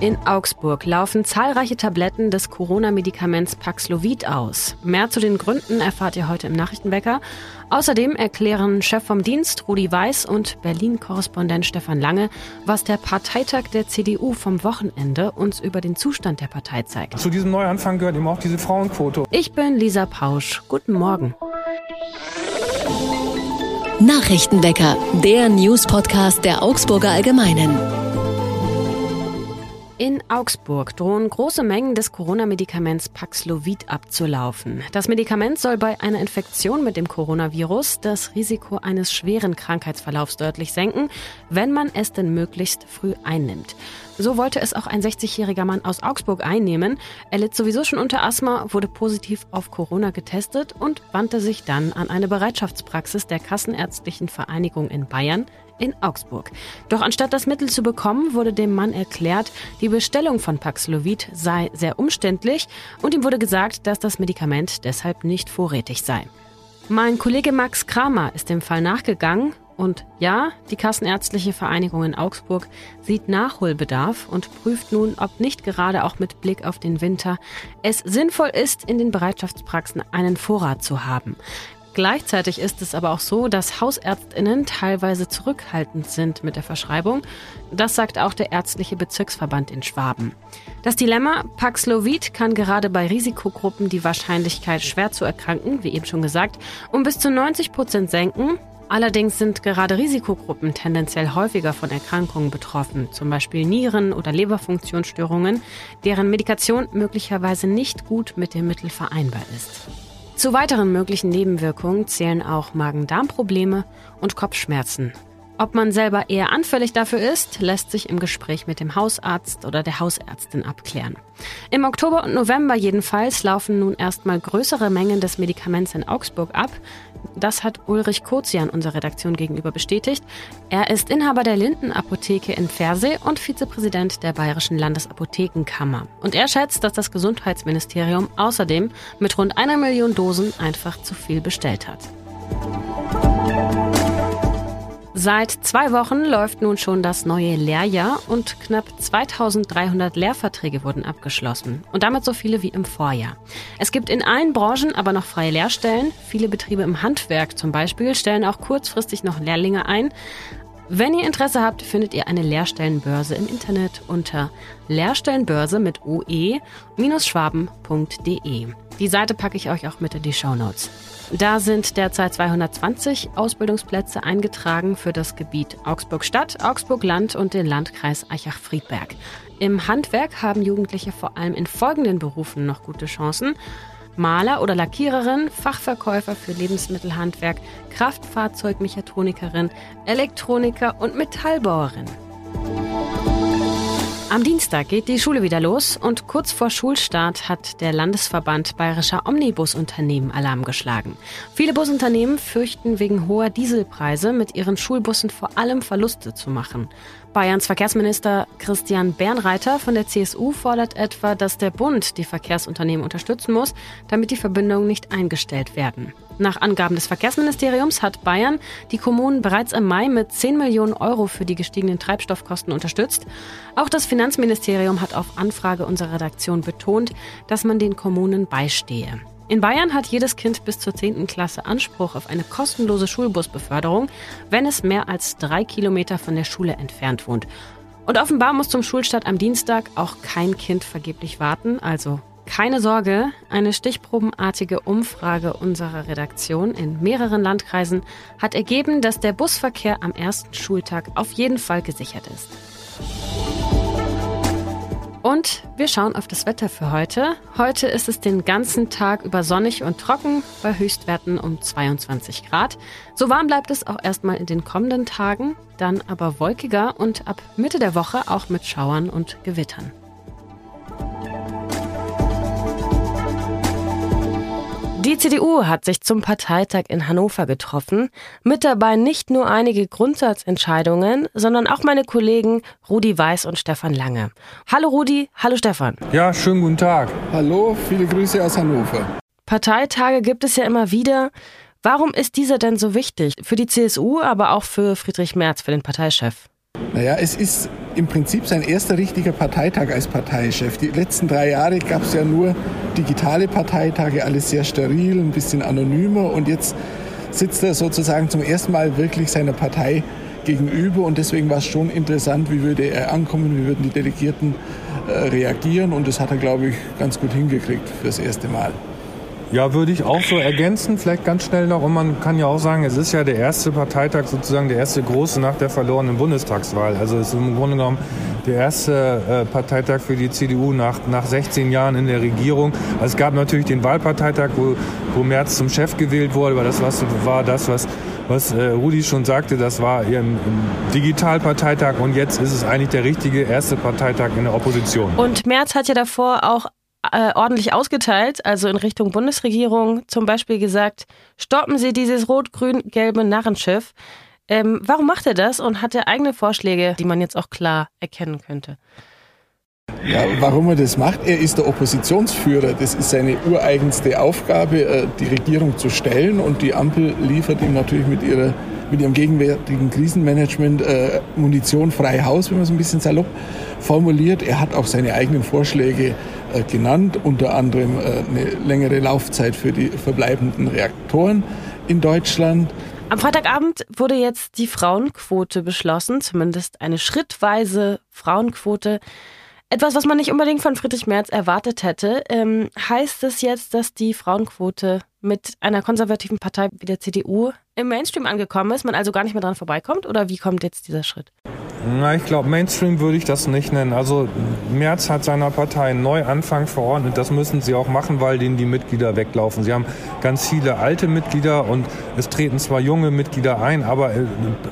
In Augsburg laufen zahlreiche Tabletten des Corona-Medikaments Paxlovid aus. Mehr zu den Gründen erfahrt ihr heute im Nachrichtenwecker. Außerdem erklären Chef vom Dienst Rudi Weiß und Berlin-Korrespondent Stefan Lange, was der Parteitag der CDU vom Wochenende uns über den Zustand der Partei zeigt. Zu diesem Neuanfang gehört eben auch diese Frauenquote. Ich bin Lisa Pausch. Guten Morgen. Nachrichtenwecker, der News-Podcast der Augsburger Allgemeinen. Augsburg drohen große Mengen des Corona-Medikaments Paxlovid abzulaufen. Das Medikament soll bei einer Infektion mit dem Coronavirus das Risiko eines schweren Krankheitsverlaufs deutlich senken, wenn man es denn möglichst früh einnimmt. So wollte es auch ein 60-jähriger Mann aus Augsburg einnehmen. Er litt sowieso schon unter Asthma, wurde positiv auf Corona getestet und wandte sich dann an eine Bereitschaftspraxis der Kassenärztlichen Vereinigung in Bayern in Augsburg. Doch anstatt das Mittel zu bekommen, wurde dem Mann erklärt, die Bestellung von Paxlovid sei sehr umständlich und ihm wurde gesagt, dass das Medikament deshalb nicht vorrätig sei. Mein Kollege Max Kramer ist dem Fall nachgegangen und ja, die Kassenärztliche Vereinigung in Augsburg sieht Nachholbedarf und prüft nun, ob nicht gerade auch mit Blick auf den Winter es sinnvoll ist, in den Bereitschaftspraxen einen Vorrat zu haben. Gleichzeitig ist es aber auch so, dass Hausärztinnen teilweise zurückhaltend sind mit der Verschreibung. Das sagt auch der ärztliche Bezirksverband in Schwaben. Das Dilemma Paxlovid kann gerade bei Risikogruppen die Wahrscheinlichkeit, schwer zu erkranken, wie eben schon gesagt, um bis zu 90 Prozent senken. Allerdings sind gerade Risikogruppen tendenziell häufiger von Erkrankungen betroffen, zum Beispiel Nieren- oder Leberfunktionsstörungen, deren Medikation möglicherweise nicht gut mit dem Mittel vereinbar ist. Zu weiteren möglichen Nebenwirkungen zählen auch Magen-Darm-Probleme und Kopfschmerzen. Ob man selber eher anfällig dafür ist, lässt sich im Gespräch mit dem Hausarzt oder der Hausärztin abklären. Im Oktober und November jedenfalls laufen nun erstmal größere Mengen des Medikaments in Augsburg ab. Das hat Ulrich Kozian unserer Redaktion gegenüber bestätigt. Er ist Inhaber der Lindenapotheke in Versee und Vizepräsident der Bayerischen Landesapothekenkammer. Und er schätzt, dass das Gesundheitsministerium außerdem mit rund einer Million Dosen einfach zu viel bestellt hat. Seit zwei Wochen läuft nun schon das neue Lehrjahr und knapp 2300 Lehrverträge wurden abgeschlossen und damit so viele wie im Vorjahr. Es gibt in allen Branchen aber noch freie Lehrstellen. Viele Betriebe im Handwerk zum Beispiel stellen auch kurzfristig noch Lehrlinge ein. Wenn ihr Interesse habt, findet ihr eine Lehrstellenbörse im Internet unter Lehrstellenbörse mit oe-schwaben.de. Die Seite packe ich euch auch mit in die Show Notes. Da sind derzeit 220 Ausbildungsplätze eingetragen für das Gebiet Augsburg-Stadt, Augsburg-Land und den Landkreis Eichach-Friedberg. Im Handwerk haben Jugendliche vor allem in folgenden Berufen noch gute Chancen. Maler oder Lackiererin, Fachverkäufer für Lebensmittelhandwerk, Kraftfahrzeugmechatronikerin, Elektroniker und Metallbauerin. Am Dienstag geht die Schule wieder los und kurz vor Schulstart hat der Landesverband bayerischer Omnibusunternehmen Alarm geschlagen. Viele Busunternehmen fürchten wegen hoher Dieselpreise mit ihren Schulbussen vor allem Verluste zu machen. Bayerns Verkehrsminister Christian Bernreiter von der CSU fordert etwa, dass der Bund die Verkehrsunternehmen unterstützen muss, damit die Verbindungen nicht eingestellt werden. Nach Angaben des Verkehrsministeriums hat Bayern die Kommunen bereits im Mai mit 10 Millionen Euro für die gestiegenen Treibstoffkosten unterstützt. Auch das Finanzministerium hat auf Anfrage unserer Redaktion betont, dass man den Kommunen beistehe. In Bayern hat jedes Kind bis zur 10. Klasse Anspruch auf eine kostenlose Schulbusbeförderung, wenn es mehr als drei Kilometer von der Schule entfernt wohnt. Und offenbar muss zum Schulstart am Dienstag auch kein Kind vergeblich warten, also keine Sorge, eine stichprobenartige Umfrage unserer Redaktion in mehreren Landkreisen hat ergeben, dass der Busverkehr am ersten Schultag auf jeden Fall gesichert ist. Und wir schauen auf das Wetter für heute. Heute ist es den ganzen Tag über sonnig und trocken bei Höchstwerten um 22 Grad. So warm bleibt es auch erstmal in den kommenden Tagen, dann aber wolkiger und ab Mitte der Woche auch mit Schauern und Gewittern. Die CDU hat sich zum Parteitag in Hannover getroffen. Mit dabei nicht nur einige Grundsatzentscheidungen, sondern auch meine Kollegen Rudi Weiß und Stefan Lange. Hallo Rudi, hallo Stefan. Ja, schönen guten Tag. Hallo, viele Grüße aus Hannover. Parteitage gibt es ja immer wieder. Warum ist dieser denn so wichtig? Für die CSU, aber auch für Friedrich Merz, für den Parteichef? Naja, es ist im Prinzip sein erster richtiger Parteitag als Parteichef. Die letzten drei Jahre gab es ja nur digitale Parteitage, alles sehr steril, ein bisschen anonymer und jetzt sitzt er sozusagen zum ersten Mal wirklich seiner Partei gegenüber und deswegen war es schon interessant, wie würde er ankommen, wie würden die Delegierten äh, reagieren und das hat er, glaube ich, ganz gut hingekriegt fürs erste Mal. Ja, würde ich auch so ergänzen, vielleicht ganz schnell noch. Und man kann ja auch sagen, es ist ja der erste Parteitag, sozusagen der erste große nach der verlorenen Bundestagswahl. Also es ist im Grunde genommen der erste äh, Parteitag für die CDU nach, nach 16 Jahren in der Regierung. Also es gab natürlich den Wahlparteitag, wo, wo Merz zum Chef gewählt wurde, aber das was, war das, was, was äh, Rudi schon sagte, das war im, im Digitalparteitag und jetzt ist es eigentlich der richtige erste Parteitag in der Opposition. Und Merz hat ja davor auch äh, ordentlich ausgeteilt, also in Richtung Bundesregierung zum Beispiel gesagt, stoppen Sie dieses rot-grün-gelbe Narrenschiff. Ähm, warum macht er das und hat er eigene Vorschläge, die man jetzt auch klar erkennen könnte? Ja, warum er das macht? Er ist der Oppositionsführer. Das ist seine ureigenste Aufgabe, äh, die Regierung zu stellen. Und die Ampel liefert ihm natürlich mit, ihrer, mit ihrem gegenwärtigen Krisenmanagement äh, Munition frei Haus, wenn man es ein bisschen salopp formuliert. Er hat auch seine eigenen Vorschläge äh, genannt, unter anderem äh, eine längere Laufzeit für die verbleibenden Reaktoren in Deutschland. Am Freitagabend wurde jetzt die Frauenquote beschlossen, zumindest eine schrittweise Frauenquote. Etwas, was man nicht unbedingt von Friedrich Merz erwartet hätte. Ähm, heißt es jetzt, dass die Frauenquote mit einer konservativen Partei wie der CDU im Mainstream angekommen ist, man also gar nicht mehr dran vorbeikommt? Oder wie kommt jetzt dieser Schritt? Na, ich glaube, Mainstream würde ich das nicht nennen. Also Merz hat seiner Partei einen Neuanfang verordnet. Das müssen sie auch machen, weil denen die Mitglieder weglaufen. Sie haben ganz viele alte Mitglieder und es treten zwar junge Mitglieder ein, aber äh,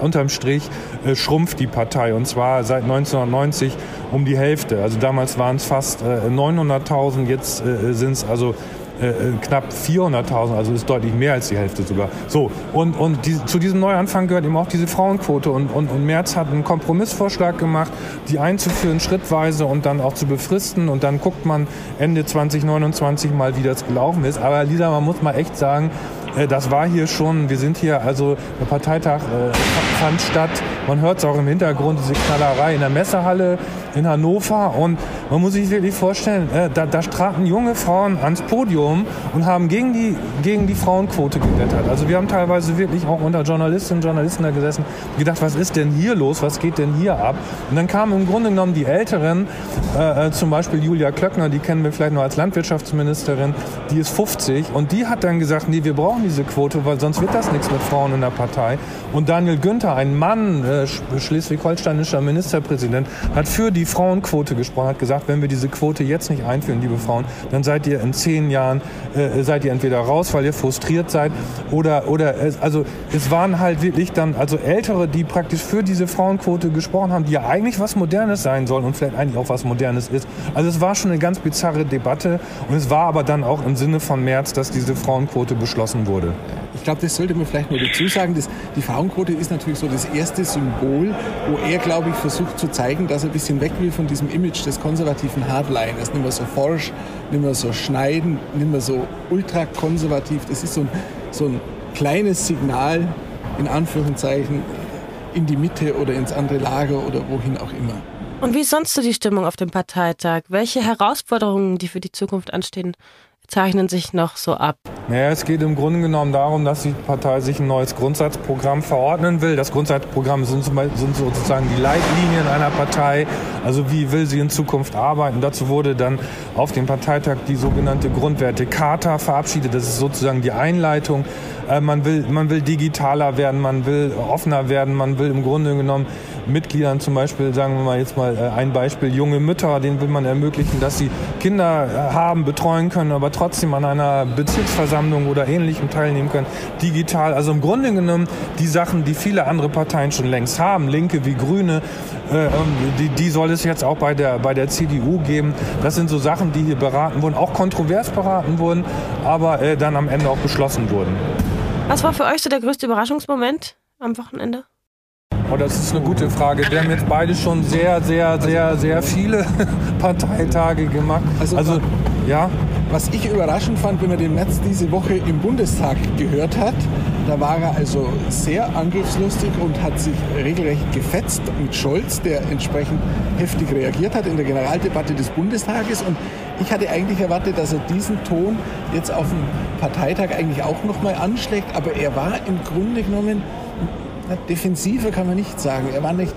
unterm Strich äh, schrumpft die Partei und zwar seit 1990 um die Hälfte. Also damals waren es fast äh, 900.000, jetzt äh, sind es also äh, äh knapp 400.000, also ist deutlich mehr als die Hälfte sogar. So, und, und die, zu diesem Neuanfang gehört eben auch diese Frauenquote. Und, und, und Merz hat einen Kompromissvorschlag gemacht, die einzuführen schrittweise und dann auch zu befristen. Und dann guckt man Ende 2029 mal, wie das gelaufen ist. Aber Lisa, man muss mal echt sagen, äh, das war hier schon, wir sind hier, also der Parteitag äh, fand statt. Man hört es auch im Hintergrund, diese Knallerei in der Messehalle in Hannover. Und man muss sich wirklich vorstellen, äh, da, da traten junge Frauen ans Podium und haben gegen die, gegen die Frauenquote gewettert. Also wir haben teilweise wirklich auch unter Journalistinnen und Journalisten da gesessen und gedacht, was ist denn hier los, was geht denn hier ab? Und dann kamen im Grunde genommen die Älteren, äh, äh zum Beispiel Julia Klöckner, die kennen wir vielleicht noch als Landwirtschaftsministerin, die ist 50 und die hat dann gesagt, nee, wir brauchen diese Quote, weil sonst wird das nichts mit Frauen in der Partei. Und Daniel Günther, ein Mann, äh, schleswig-holsteinischer Ministerpräsident, hat für die Frauenquote gesprochen, hat gesagt, wenn wir diese Quote jetzt nicht einführen, liebe Frauen, dann seid ihr in zehn Jahren, äh, seid ihr entweder raus, weil ihr frustriert seid oder, oder es, also es waren halt wirklich dann, also Ältere, die praktisch für diese Frauenquote gesprochen haben, die ja eigentlich was Modernes sein soll und vielleicht eigentlich auch was Modernes ist. Also es war schon eine ganz bizarre Debatte und es war aber dann auch im Sinne von März, dass diese Frauenquote beschlossen wurde. Ich glaube, das sollte man vielleicht nur dazu sagen. Dass die Frauenquote ist natürlich so das erste Symbol, wo er, glaube ich, versucht zu zeigen, dass er ein bisschen weg will von diesem Image des konservativen Hardliners. Nicht mehr so forsch, nicht mehr so schneiden, nicht mehr so ultrakonservativ. Das ist so ein, so ein kleines Signal, in Anführungszeichen, in die Mitte oder ins andere Lager oder wohin auch immer. Und wie sonst so die Stimmung auf dem Parteitag? Welche Herausforderungen, die für die Zukunft anstehen, zeichnen sich noch so ab? Naja, es geht im Grunde genommen darum, dass die Partei sich ein neues Grundsatzprogramm verordnen will. Das Grundsatzprogramm sind, sind sozusagen die Leitlinien einer Partei. Also wie will sie in Zukunft arbeiten? Dazu wurde dann auf dem Parteitag die sogenannte Grundwerte-Charta verabschiedet. Das ist sozusagen die Einleitung äh, man, will, man will digitaler werden, man will offener werden, man will im Grunde genommen Mitgliedern zum Beispiel, sagen wir mal jetzt mal äh, ein Beispiel, junge Mütter, denen will man ermöglichen, dass sie Kinder äh, haben, betreuen können, aber trotzdem an einer Bezirksversammlung oder ähnlichem teilnehmen können, digital. Also im Grunde genommen die Sachen, die viele andere Parteien schon längst haben, Linke wie Grüne, ähm, die, die soll es jetzt auch bei der, bei der CDU geben. Das sind so Sachen, die hier beraten wurden, auch kontrovers beraten wurden, aber dann am Ende auch beschlossen wurden. Was war für euch so der größte Überraschungsmoment am Wochenende? Oh, das ist eine gute Frage. Wir haben jetzt beide schon sehr, sehr, sehr, sehr viele Parteitage gemacht. Also, also ja. Was ich überraschend fand, wenn man den März diese Woche im Bundestag gehört hat, Da war er also sehr angriffslustig und hat sich regelrecht gefetzt mit Scholz, der entsprechend heftig reagiert hat in der Generaldebatte des Bundestages. Und ich hatte eigentlich erwartet, dass er diesen Ton jetzt auf dem Parteitag eigentlich auch nochmal anschlägt. Aber er war im Grunde genommen, defensiver kann man nicht sagen. Er war nicht,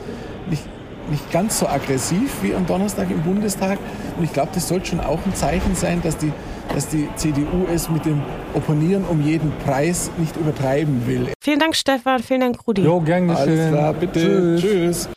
nicht nicht ganz so aggressiv wie am Donnerstag im Bundestag. Und ich glaube, das sollte schon auch ein Zeichen sein, dass die, dass die CDU es mit dem Opponieren um jeden Preis nicht übertreiben will. Vielen Dank, Stefan. Vielen Dank, Rudi. Jo, gern geschehen. Alles klar, bitte. Tschüss. Tschüss.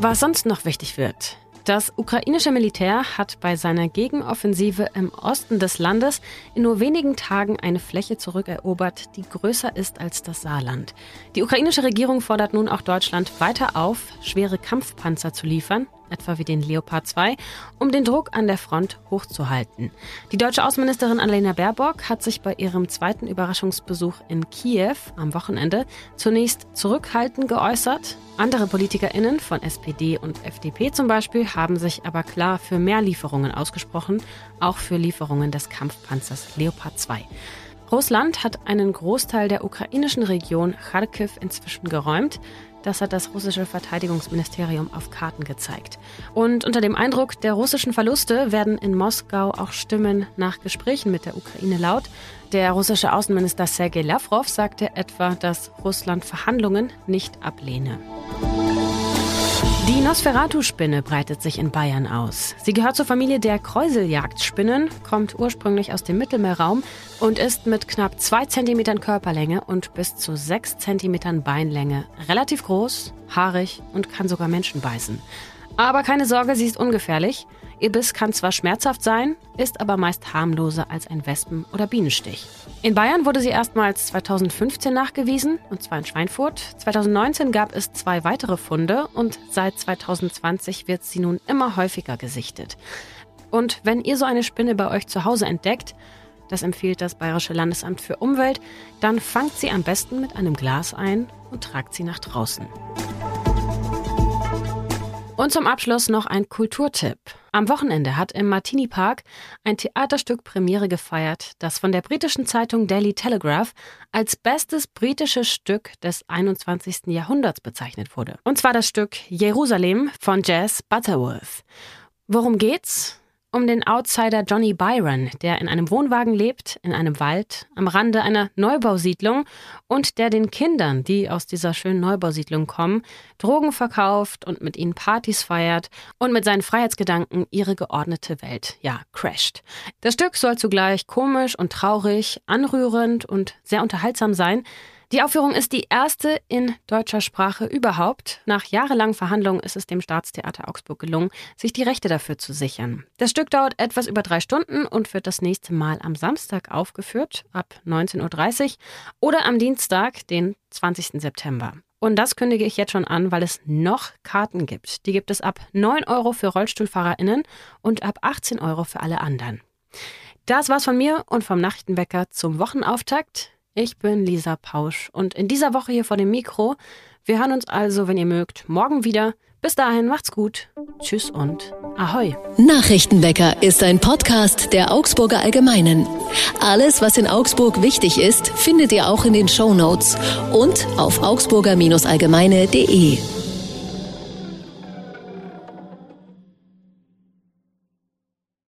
Was sonst noch wichtig wird. Das ukrainische Militär hat bei seiner Gegenoffensive im Osten des Landes in nur wenigen Tagen eine Fläche zurückerobert, die größer ist als das Saarland. Die ukrainische Regierung fordert nun auch Deutschland weiter auf, schwere Kampfpanzer zu liefern, etwa wie den Leopard 2, um den Druck an der Front hochzuhalten. Die deutsche Außenministerin Annalena Baerbock hat sich bei ihrem zweiten Überraschungsbesuch in Kiew am Wochenende zunächst zurückhaltend geäußert. Andere PolitikerInnen von SPD und FDP zum Beispiel haben sich aber klar für mehr Lieferungen ausgesprochen, auch für Lieferungen des Kampfpanzers Leopard 2. Russland hat einen Großteil der ukrainischen Region Kharkiv inzwischen geräumt. Das hat das russische Verteidigungsministerium auf Karten gezeigt. Und unter dem Eindruck der russischen Verluste werden in Moskau auch Stimmen nach Gesprächen mit der Ukraine laut. Der russische Außenminister Sergei Lavrov sagte etwa, dass Russland Verhandlungen nicht ablehne. Die Nosferatu-Spinne breitet sich in Bayern aus. Sie gehört zur Familie der Kräuseljagdspinnen, kommt ursprünglich aus dem Mittelmeerraum und ist mit knapp zwei Zentimetern Körperlänge und bis zu sechs Zentimetern Beinlänge relativ groß, haarig und kann sogar Menschen beißen. Aber keine Sorge, sie ist ungefährlich. Ihr Biss kann zwar schmerzhaft sein, ist aber meist harmloser als ein Wespen- oder Bienenstich. In Bayern wurde sie erstmals 2015 nachgewiesen, und zwar in Schweinfurt. 2019 gab es zwei weitere Funde und seit 2020 wird sie nun immer häufiger gesichtet. Und wenn ihr so eine Spinne bei euch zu Hause entdeckt, das empfiehlt das Bayerische Landesamt für Umwelt, dann fangt sie am besten mit einem Glas ein und tragt sie nach draußen. Und zum Abschluss noch ein Kulturtipp. Am Wochenende hat im Martini Park ein Theaterstück Premiere gefeiert, das von der britischen Zeitung Daily Telegraph als bestes britisches Stück des 21. Jahrhunderts bezeichnet wurde. Und zwar das Stück Jerusalem von Jazz Butterworth. Worum geht's? Um den Outsider Johnny Byron, der in einem Wohnwagen lebt, in einem Wald, am Rande einer Neubausiedlung und der den Kindern, die aus dieser schönen Neubausiedlung kommen, Drogen verkauft und mit ihnen Partys feiert und mit seinen Freiheitsgedanken ihre geordnete Welt, ja, crasht. Das Stück soll zugleich komisch und traurig, anrührend und sehr unterhaltsam sein, die Aufführung ist die erste in deutscher Sprache überhaupt. Nach jahrelangen Verhandlungen ist es dem Staatstheater Augsburg gelungen, sich die Rechte dafür zu sichern. Das Stück dauert etwas über drei Stunden und wird das nächste Mal am Samstag aufgeführt, ab 19.30 Uhr, oder am Dienstag, den 20. September. Und das kündige ich jetzt schon an, weil es noch Karten gibt. Die gibt es ab 9 Euro für RollstuhlfahrerInnen und ab 18 Euro für alle anderen. Das war's von mir und vom Nachrichtenwecker zum Wochenauftakt. Ich bin Lisa Pausch und in dieser Woche hier vor dem Mikro. Wir hören uns also, wenn ihr mögt, morgen wieder. Bis dahin macht's gut. Tschüss und Ahoi. Nachrichtenwecker ist ein Podcast der Augsburger Allgemeinen. Alles, was in Augsburg wichtig ist, findet ihr auch in den Show Notes und auf augsburger-allgemeine.de.